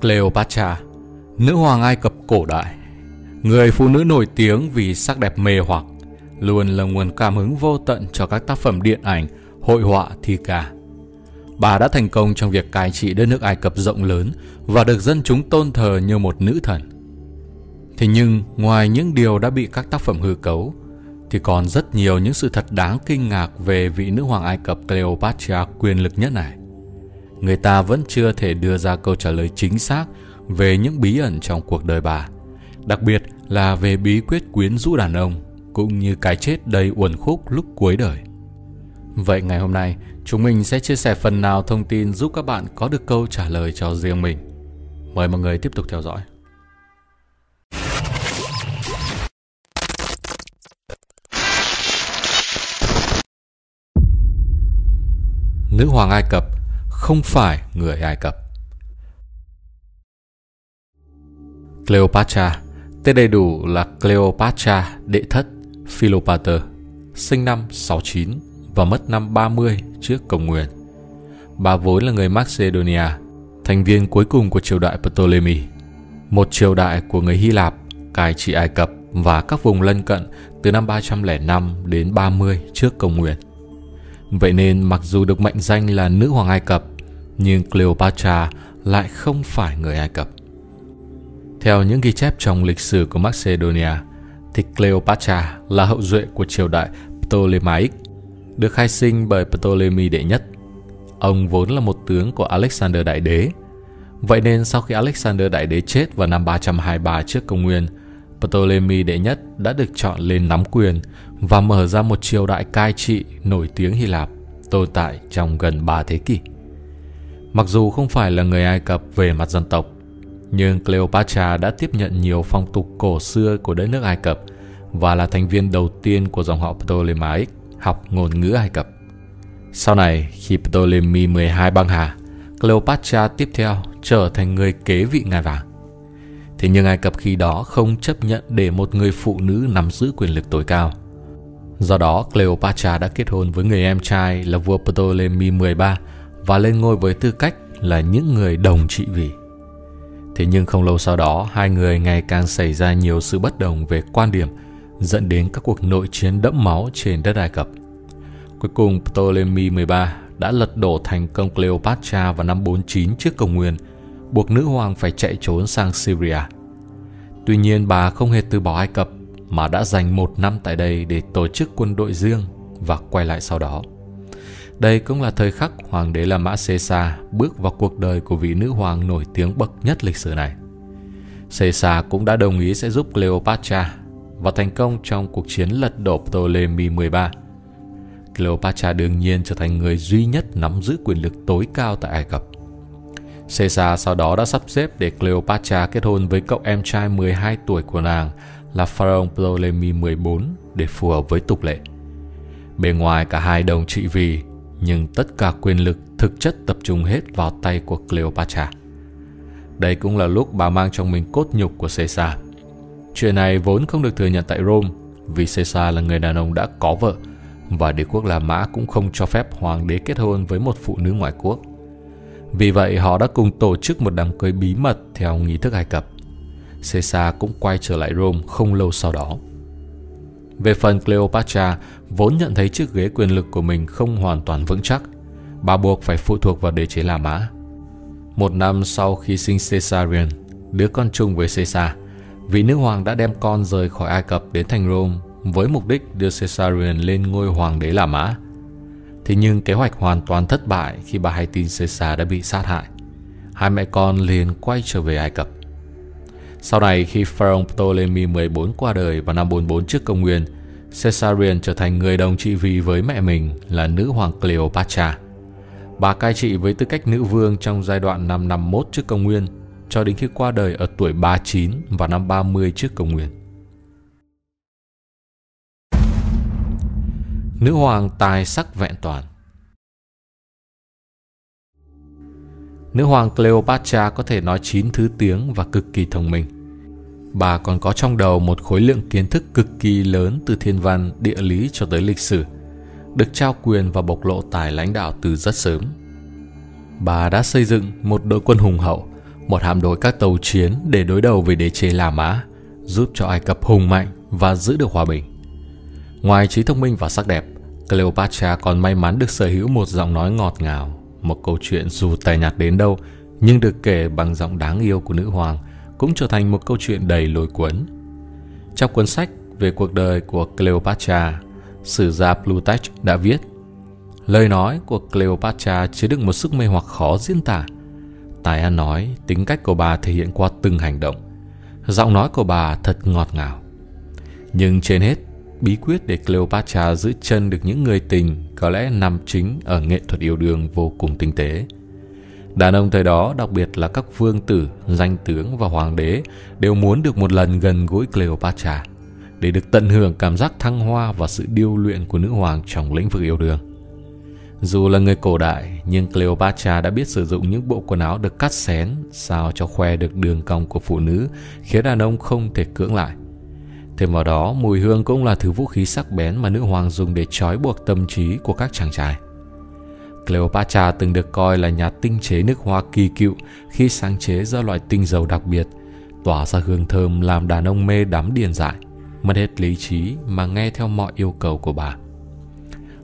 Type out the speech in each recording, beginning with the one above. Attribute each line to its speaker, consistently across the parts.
Speaker 1: Cleopatra, nữ hoàng Ai Cập cổ đại, người phụ nữ nổi tiếng vì sắc đẹp mê hoặc, luôn là nguồn cảm hứng vô tận cho các tác phẩm điện ảnh, hội họa, thi ca. Bà đã thành công trong việc cai trị đất nước Ai Cập rộng lớn và được dân chúng tôn thờ như một nữ thần. Thế nhưng, ngoài những điều đã bị các tác phẩm hư cấu, thì còn rất nhiều những sự thật đáng kinh ngạc về vị nữ hoàng Ai Cập Cleopatra quyền lực nhất này. Người ta vẫn chưa thể đưa ra câu trả lời chính xác về những bí ẩn trong cuộc đời bà, đặc biệt là về bí quyết quyến rũ đàn ông cũng như cái chết đầy uẩn khúc lúc cuối đời. Vậy ngày hôm nay, chúng mình sẽ chia sẻ phần nào thông tin giúp các bạn có được câu trả lời cho riêng mình. Mời mọi người tiếp tục theo dõi. Nữ hoàng Ai Cập không phải người Ai Cập. Cleopatra, tên đầy đủ là Cleopatra đệ thất Philopater, sinh năm 69 và mất năm 30 trước công nguyên. Bà vốn là người Macedonia, thành viên cuối cùng của triều đại Ptolemy, một triều đại của người Hy Lạp cai trị Ai Cập và các vùng lân cận từ năm 305 đến 30 trước công nguyên. Vậy nên mặc dù được mệnh danh là nữ hoàng Ai Cập, nhưng Cleopatra lại không phải người Ai Cập. Theo những ghi chép trong lịch sử của Macedonia, thì Cleopatra là hậu duệ của triều đại Ptolemaic, được khai sinh bởi Ptolemy đệ nhất. Ông vốn là một tướng của Alexander Đại Đế. Vậy nên sau khi Alexander Đại Đế chết vào năm 323 trước công nguyên, Ptolemy đệ nhất đã được chọn lên nắm quyền và mở ra một triều đại cai trị nổi tiếng Hy Lạp tồn tại trong gần 3 thế kỷ. Mặc dù không phải là người Ai Cập về mặt dân tộc, nhưng Cleopatra đã tiếp nhận nhiều phong tục cổ xưa của đất nước Ai Cập và là thành viên đầu tiên của dòng họ Ptolemaic học ngôn ngữ Ai Cập. Sau này, khi Ptolemy 12 băng hà, Cleopatra tiếp theo trở thành người kế vị ngai vàng. Thế nhưng Ai Cập khi đó không chấp nhận để một người phụ nữ nắm giữ quyền lực tối cao. Do đó, Cleopatra đã kết hôn với người em trai là vua Ptolemy 13 và lên ngôi với tư cách là những người đồng trị vì. Thế nhưng không lâu sau đó, hai người ngày càng xảy ra nhiều sự bất đồng về quan điểm, dẫn đến các cuộc nội chiến đẫm máu trên đất Ai Cập. Cuối cùng, Ptolemy 13 đã lật đổ thành công Cleopatra vào năm 49 trước công nguyên, buộc nữ hoàng phải chạy trốn sang Syria. Tuy nhiên, bà không hề từ bỏ Ai Cập mà đã dành một năm tại đây để tổ chức quân đội riêng và quay lại sau đó. Đây cũng là thời khắc hoàng đế La Mã Caesar bước vào cuộc đời của vị nữ hoàng nổi tiếng bậc nhất lịch sử này. Caesar cũng đã đồng ý sẽ giúp Cleopatra và thành công trong cuộc chiến lật đổ Ptolemy 13. Cleopatra đương nhiên trở thành người duy nhất nắm giữ quyền lực tối cao tại Ai Cập. Caesar sau đó đã sắp xếp để Cleopatra kết hôn với cậu em trai 12 tuổi của nàng là Pharaoh Ptolemy 14 để phù hợp với tục lệ. Bề ngoài cả hai đồng trị vì nhưng tất cả quyền lực, thực chất tập trung hết vào tay của Cleopatra. Đây cũng là lúc bà mang trong mình cốt nhục của Caesar. Chuyện này vốn không được thừa nhận tại Rome, vì Caesar là người đàn ông đã có vợ, và đế quốc La Mã cũng không cho phép hoàng đế kết hôn với một phụ nữ ngoại quốc. Vì vậy, họ đã cùng tổ chức một đám cưới bí mật theo nghi thức Ai Cập. Caesar cũng quay trở lại Rome không lâu sau đó. Về phần Cleopatra, vốn nhận thấy chiếc ghế quyền lực của mình không hoàn toàn vững chắc, bà buộc phải phụ thuộc vào đế chế La Mã. Một năm sau khi sinh Caesarion, đứa con chung với Caesar, vị nữ hoàng đã đem con rời khỏi Ai Cập đến thành Rome với mục đích đưa Caesarion lên ngôi hoàng đế La Mã. Thế nhưng kế hoạch hoàn toàn thất bại khi bà hay tin Caesar đã bị sát hại. Hai mẹ con liền quay trở về Ai Cập. Sau này khi Pharaoh Ptolemy 14 qua đời vào năm 44 trước công nguyên, Caesarion trở thành người đồng trị vì với mẹ mình là nữ hoàng Cleopatra. Bà cai trị với tư cách nữ vương trong giai đoạn năm 51 trước công nguyên, cho đến khi qua đời ở tuổi 39 vào năm 30 trước công nguyên. Nữ hoàng tài sắc vẹn toàn Nữ hoàng Cleopatra có thể nói 9 thứ tiếng và cực kỳ thông minh. Bà còn có trong đầu một khối lượng kiến thức cực kỳ lớn từ thiên văn, địa lý cho tới lịch sử, được trao quyền và bộc lộ tài lãnh đạo từ rất sớm. Bà đã xây dựng một đội quân hùng hậu, một hạm đội các tàu chiến để đối đầu với đế chế La Mã, giúp cho Ai Cập hùng mạnh và giữ được hòa bình. Ngoài trí thông minh và sắc đẹp, Cleopatra còn may mắn được sở hữu một giọng nói ngọt ngào, một câu chuyện dù tài nhạt đến đâu nhưng được kể bằng giọng đáng yêu của nữ hoàng cũng trở thành một câu chuyện đầy lôi cuốn. Trong cuốn sách về cuộc đời của Cleopatra, sử gia Plutarch đã viết Lời nói của Cleopatra chứa đựng một sức mê hoặc khó diễn tả. Tài ăn nói, tính cách của bà thể hiện qua từng hành động. Giọng nói của bà thật ngọt ngào. Nhưng trên hết, bí quyết để Cleopatra giữ chân được những người tình có lẽ nằm chính ở nghệ thuật yêu đương vô cùng tinh tế. Đàn ông thời đó, đặc biệt là các vương tử, danh tướng và hoàng đế đều muốn được một lần gần gũi Cleopatra để được tận hưởng cảm giác thăng hoa và sự điêu luyện của nữ hoàng trong lĩnh vực yêu đương. Dù là người cổ đại, nhưng Cleopatra đã biết sử dụng những bộ quần áo được cắt xén sao cho khoe được đường cong của phụ nữ, khiến đàn ông không thể cưỡng lại. Thêm vào đó, mùi hương cũng là thứ vũ khí sắc bén mà nữ hoàng dùng để trói buộc tâm trí của các chàng trai. Cleopatra từng được coi là nhà tinh chế nước hoa kỳ cựu khi sáng chế ra loại tinh dầu đặc biệt, tỏa ra hương thơm làm đàn ông mê đắm điên dại, mất hết lý trí mà nghe theo mọi yêu cầu của bà.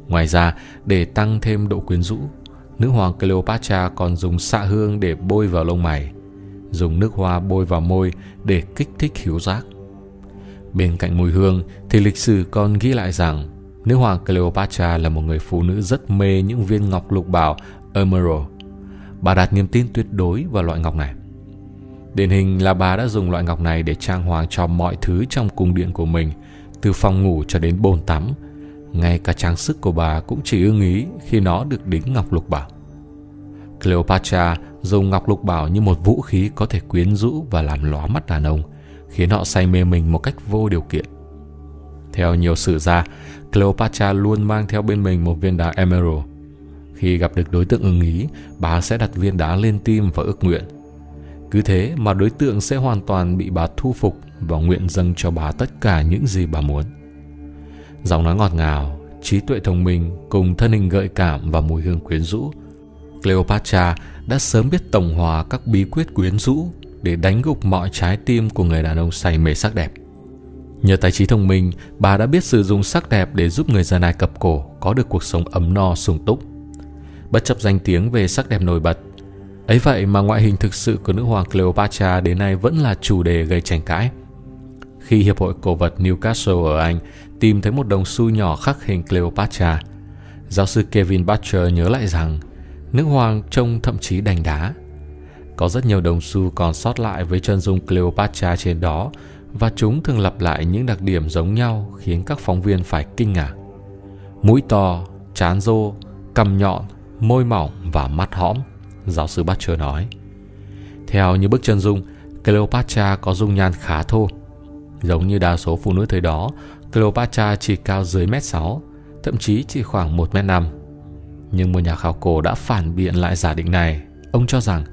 Speaker 1: Ngoài ra, để tăng thêm độ quyến rũ, nữ hoàng Cleopatra còn dùng xạ hương để bôi vào lông mày, dùng nước hoa bôi vào môi để kích thích khiếu giác. Bên cạnh mùi hương thì lịch sử còn ghi lại rằng nữ hoàng Cleopatra là một người phụ nữ rất mê những viên ngọc lục bảo Emerald. Bà đặt niềm tin tuyệt đối vào loại ngọc này. Điển hình là bà đã dùng loại ngọc này để trang hoàng cho mọi thứ trong cung điện của mình, từ phòng ngủ cho đến bồn tắm. Ngay cả trang sức của bà cũng chỉ ưng ý khi nó được đính ngọc lục bảo. Cleopatra dùng ngọc lục bảo như một vũ khí có thể quyến rũ và làm lóa mắt đàn ông – khiến họ say mê mình một cách vô điều kiện. Theo nhiều sử gia, Cleopatra luôn mang theo bên mình một viên đá emerald. Khi gặp được đối tượng ưng ý, bà sẽ đặt viên đá lên tim và ước nguyện. Cứ thế mà đối tượng sẽ hoàn toàn bị bà thu phục và nguyện dâng cho bà tất cả những gì bà muốn. Giọng nói ngọt ngào, trí tuệ thông minh cùng thân hình gợi cảm và mùi hương quyến rũ. Cleopatra đã sớm biết tổng hòa các bí quyết quyến rũ để đánh gục mọi trái tim của người đàn ông say mê sắc đẹp. Nhờ tài trí thông minh, bà đã biết sử dụng sắc đẹp để giúp người dân Ai Cập cổ có được cuộc sống ấm no sung túc. Bất chấp danh tiếng về sắc đẹp nổi bật, ấy vậy mà ngoại hình thực sự của nữ hoàng Cleopatra đến nay vẫn là chủ đề gây tranh cãi. Khi Hiệp hội Cổ vật Newcastle ở Anh tìm thấy một đồng xu nhỏ khắc hình Cleopatra, giáo sư Kevin Butcher nhớ lại rằng nữ hoàng trông thậm chí đành đá có rất nhiều đồng xu còn sót lại với chân dung Cleopatra trên đó và chúng thường lặp lại những đặc điểm giống nhau khiến các phóng viên phải kinh ngạc. Mũi to, chán rô, cằm nhọn, môi mỏng và mắt hõm, giáo sư Butcher nói. Theo như bức chân dung, Cleopatra có dung nhan khá thô. Giống như đa số phụ nữ thời đó, Cleopatra chỉ cao dưới mét 6, thậm chí chỉ khoảng 1 mét 5. Nhưng một nhà khảo cổ đã phản biện lại giả định này. Ông cho rằng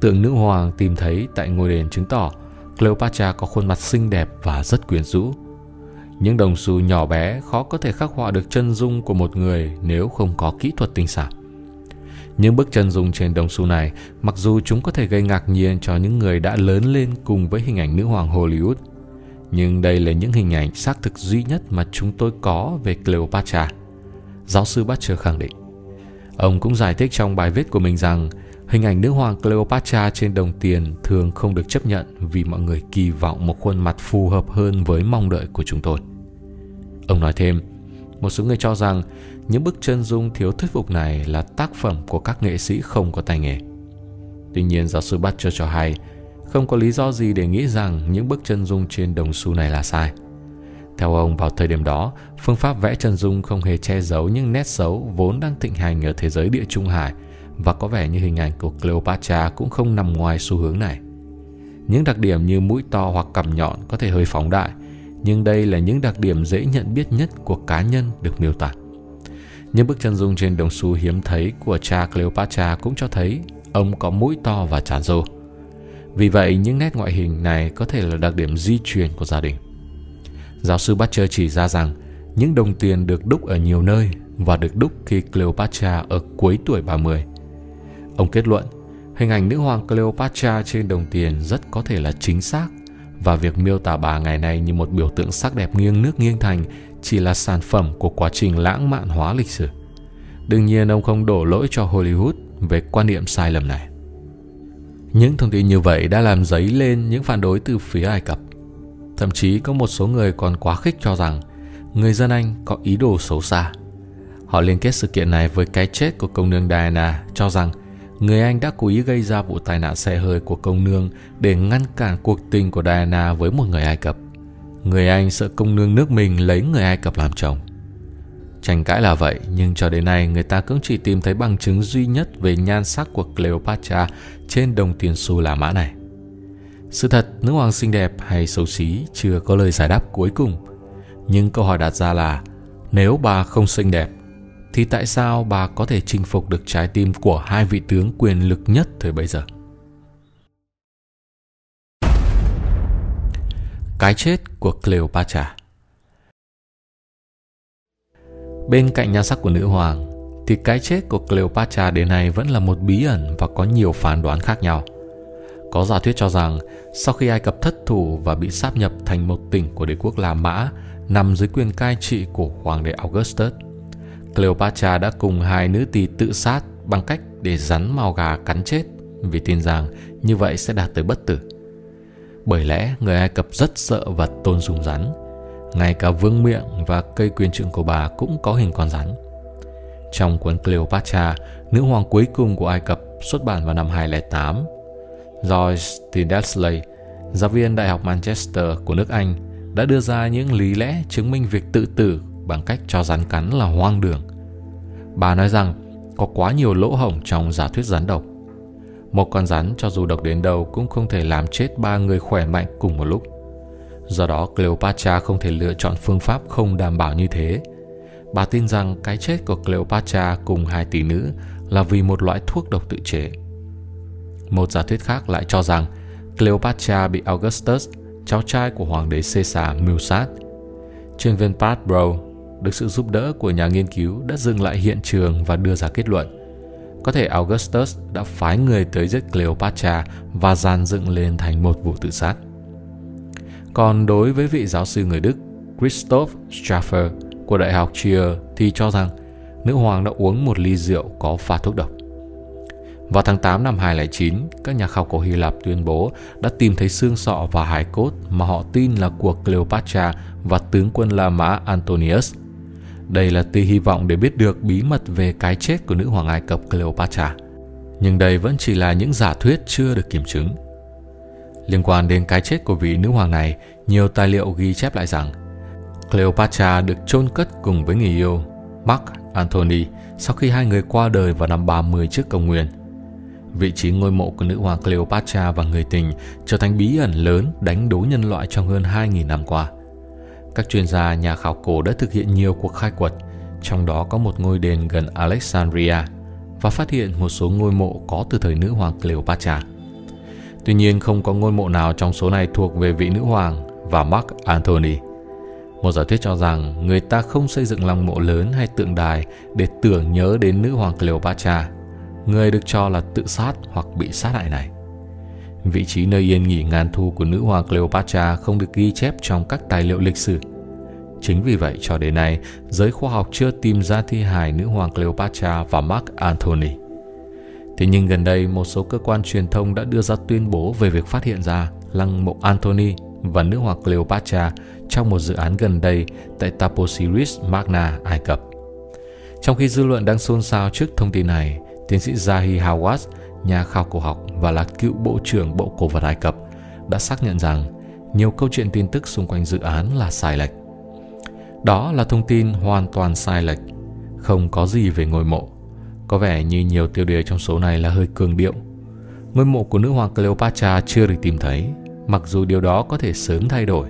Speaker 1: Tượng nữ hoàng tìm thấy tại ngôi đền chứng tỏ Cleopatra có khuôn mặt xinh đẹp và rất quyến rũ. Những đồng xu nhỏ bé khó có thể khắc họa được chân dung của một người nếu không có kỹ thuật tinh xảo. Những bức chân dung trên đồng xu này, mặc dù chúng có thể gây ngạc nhiên cho những người đã lớn lên cùng với hình ảnh nữ hoàng Hollywood, nhưng đây là những hình ảnh xác thực duy nhất mà chúng tôi có về Cleopatra. Giáo sư Butcher khẳng định. Ông cũng giải thích trong bài viết của mình rằng Hình ảnh nữ hoàng Cleopatra trên đồng tiền thường không được chấp nhận vì mọi người kỳ vọng một khuôn mặt phù hợp hơn với mong đợi của chúng tôi. Ông nói thêm, một số người cho rằng những bức chân dung thiếu thuyết phục này là tác phẩm của các nghệ sĩ không có tay nghề. Tuy nhiên, giáo sư Butcher cho hay, không có lý do gì để nghĩ rằng những bức chân dung trên đồng xu này là sai. Theo ông, vào thời điểm đó, phương pháp vẽ chân dung không hề che giấu những nét xấu vốn đang thịnh hành ở thế giới địa Trung Hải – và có vẻ như hình ảnh của Cleopatra cũng không nằm ngoài xu hướng này. Những đặc điểm như mũi to hoặc cằm nhọn có thể hơi phóng đại, nhưng đây là những đặc điểm dễ nhận biết nhất của cá nhân được miêu tả. Những bức chân dung trên đồng xu hiếm thấy của cha Cleopatra cũng cho thấy ông có mũi to và tràn rô. Vì vậy, những nét ngoại hình này có thể là đặc điểm di truyền của gia đình. Giáo sư Butcher chỉ ra rằng những đồng tiền được đúc ở nhiều nơi và được đúc khi Cleopatra ở cuối tuổi 30 Ông kết luận, Hình ảnh nữ hoàng Cleopatra trên đồng tiền rất có thể là chính xác và việc miêu tả bà ngày nay như một biểu tượng sắc đẹp nghiêng nước nghiêng thành chỉ là sản phẩm của quá trình lãng mạn hóa lịch sử. Đương nhiên ông không đổ lỗi cho Hollywood về quan niệm sai lầm này. Những thông tin như vậy đã làm dấy lên những phản đối từ phía Ai Cập. Thậm chí có một số người còn quá khích cho rằng người dân Anh có ý đồ xấu xa. Họ liên kết sự kiện này với cái chết của công nương Diana cho rằng người Anh đã cố ý gây ra vụ tai nạn xe hơi của công nương để ngăn cản cuộc tình của Diana với một người Ai Cập. Người Anh sợ công nương nước mình lấy người Ai Cập làm chồng. Tranh cãi là vậy, nhưng cho đến nay người ta cũng chỉ tìm thấy bằng chứng duy nhất về nhan sắc của Cleopatra trên đồng tiền xu La Mã này. Sự thật, nữ hoàng xinh đẹp hay xấu xí chưa có lời giải đáp cuối cùng. Nhưng câu hỏi đặt ra là, nếu bà không xinh đẹp, thì tại sao bà có thể chinh phục được trái tim của hai vị tướng quyền lực nhất thời bấy giờ? Cái chết của Cleopatra Bên cạnh nhan sắc của nữ hoàng, thì cái chết của Cleopatra đến nay vẫn là một bí ẩn và có nhiều phán đoán khác nhau. Có giả thuyết cho rằng sau khi Ai Cập thất thủ và bị sáp nhập thành một tỉnh của đế quốc La Mã nằm dưới quyền cai trị của hoàng đế Augustus, Cleopatra đã cùng hai nữ tỳ tự sát bằng cách để rắn màu gà cắn chết vì tin rằng như vậy sẽ đạt tới bất tử. Bởi lẽ người Ai Cập rất sợ và tôn sùng rắn, ngay cả vương miệng và cây quyền trượng của bà cũng có hình con rắn. Trong cuốn Cleopatra, nữ hoàng cuối cùng của Ai Cập xuất bản vào năm 2008, Joyce T. Giáo viên Đại học Manchester của nước Anh, đã đưa ra những lý lẽ chứng minh việc tự tử bằng cách cho rắn cắn là hoang đường. Bà nói rằng có quá nhiều lỗ hổng trong giả thuyết rắn độc. Một con rắn cho dù độc đến đâu cũng không thể làm chết ba người khỏe mạnh cùng một lúc. Do đó Cleopatra không thể lựa chọn phương pháp không đảm bảo như thế. Bà tin rằng cái chết của Cleopatra cùng hai tỷ nữ là vì một loại thuốc độc tự chế. Một giả thuyết khác lại cho rằng Cleopatra bị Augustus, cháu trai của hoàng đế Caesar, mưu sát. Trên viên Bro, được sự giúp đỡ của nhà nghiên cứu đã dừng lại hiện trường và đưa ra kết luận. Có thể Augustus đã phái người tới giết Cleopatra và dàn dựng lên thành một vụ tự sát. Còn đối với vị giáo sư người Đức Christoph Schaffer của Đại học Trier thì cho rằng nữ hoàng đã uống một ly rượu có pha thuốc độc. Vào tháng 8 năm 2009, các nhà khảo cổ Hy Lạp tuyên bố đã tìm thấy xương sọ và hài cốt mà họ tin là của Cleopatra và tướng quân La Mã Antonius. Đây là tia hy vọng để biết được bí mật về cái chết của nữ hoàng Ai Cập Cleopatra. Nhưng đây vẫn chỉ là những giả thuyết chưa được kiểm chứng. Liên quan đến cái chết của vị nữ hoàng này, nhiều tài liệu ghi chép lại rằng Cleopatra được chôn cất cùng với người yêu Mark Antony sau khi hai người qua đời vào năm 30 trước công nguyên. Vị trí ngôi mộ của nữ hoàng Cleopatra và người tình trở thành bí ẩn lớn đánh đố nhân loại trong hơn 2.000 năm qua. Các chuyên gia nhà khảo cổ đã thực hiện nhiều cuộc khai quật, trong đó có một ngôi đền gần Alexandria và phát hiện một số ngôi mộ có từ thời nữ hoàng Cleopatra. Tuy nhiên không có ngôi mộ nào trong số này thuộc về vị nữ hoàng và Mark Antony. Một giả thuyết cho rằng người ta không xây dựng lăng mộ lớn hay tượng đài để tưởng nhớ đến nữ hoàng Cleopatra, người được cho là tự sát hoặc bị sát hại này. Vị trí nơi yên nghỉ ngàn thu của nữ hoàng Cleopatra không được ghi chép trong các tài liệu lịch sử. Chính vì vậy cho đến nay, giới khoa học chưa tìm ra thi hài nữ hoàng Cleopatra và Mark Antony. Thế nhưng gần đây, một số cơ quan truyền thông đã đưa ra tuyên bố về việc phát hiện ra lăng mộ Antony và nữ hoàng Cleopatra trong một dự án gần đây tại Taposiris Magna, Ai Cập. Trong khi dư luận đang xôn xao trước thông tin này, tiến sĩ Zahi Hawass, nhà khảo cổ học và là cựu bộ trưởng Bộ Cổ vật Ai Cập, đã xác nhận rằng nhiều câu chuyện tin tức xung quanh dự án là sai lệch. Đó là thông tin hoàn toàn sai lệch, không có gì về ngôi mộ. Có vẻ như nhiều tiêu đề trong số này là hơi cường điệu. Ngôi mộ của nữ hoàng Cleopatra chưa được tìm thấy, mặc dù điều đó có thể sớm thay đổi.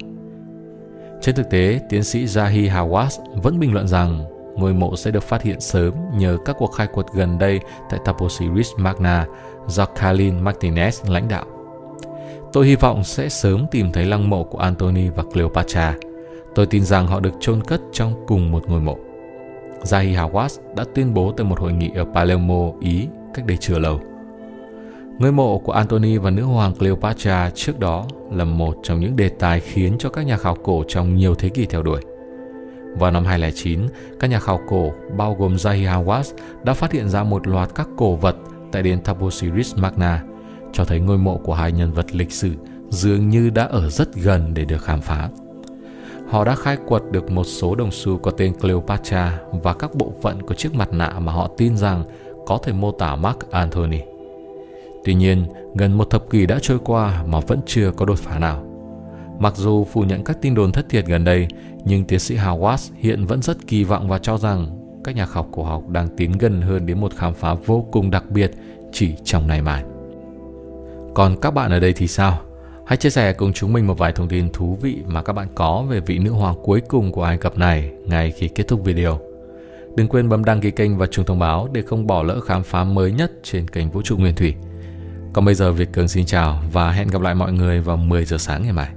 Speaker 1: Trên thực tế, tiến sĩ Zahi Hawass vẫn bình luận rằng ngôi mộ sẽ được phát hiện sớm nhờ các cuộc khai quật gần đây tại Taposiris Magna do Kalin Martinez lãnh đạo. Tôi hy vọng sẽ sớm tìm thấy lăng mộ của Antony và Cleopatra. Tôi tin rằng họ được chôn cất trong cùng một ngôi mộ. Zahi Hawass đã tuyên bố tại một hội nghị ở Palermo, Ý cách đây chưa lâu. Ngôi mộ của Antony và nữ hoàng Cleopatra trước đó là một trong những đề tài khiến cho các nhà khảo cổ trong nhiều thế kỷ theo đuổi. Vào năm 2009, các nhà khảo cổ bao gồm Zahi Hawass đã phát hiện ra một loạt các cổ vật tại đền Taposiris Magna, cho thấy ngôi mộ của hai nhân vật lịch sử dường như đã ở rất gần để được khám phá. Họ đã khai quật được một số đồng xu có tên Cleopatra và các bộ phận của chiếc mặt nạ mà họ tin rằng có thể mô tả Mark Antony. Tuy nhiên, gần một thập kỷ đã trôi qua mà vẫn chưa có đột phá nào. Mặc dù phủ nhận các tin đồn thất thiệt gần đây, nhưng tiến sĩ Howard hiện vẫn rất kỳ vọng và cho rằng các nhà khảo cổ học đang tiến gần hơn đến một khám phá vô cùng đặc biệt chỉ trong ngày mai. Còn các bạn ở đây thì sao? Hãy chia sẻ cùng chúng mình một vài thông tin thú vị mà các bạn có về vị nữ hoàng cuối cùng của Ai Cập này ngay khi kết thúc video. Đừng quên bấm đăng ký kênh và chuông thông báo để không bỏ lỡ khám phá mới nhất trên kênh Vũ trụ Nguyên Thủy. Còn bây giờ Việt Cường xin chào và hẹn gặp lại mọi người vào 10 giờ sáng ngày mai.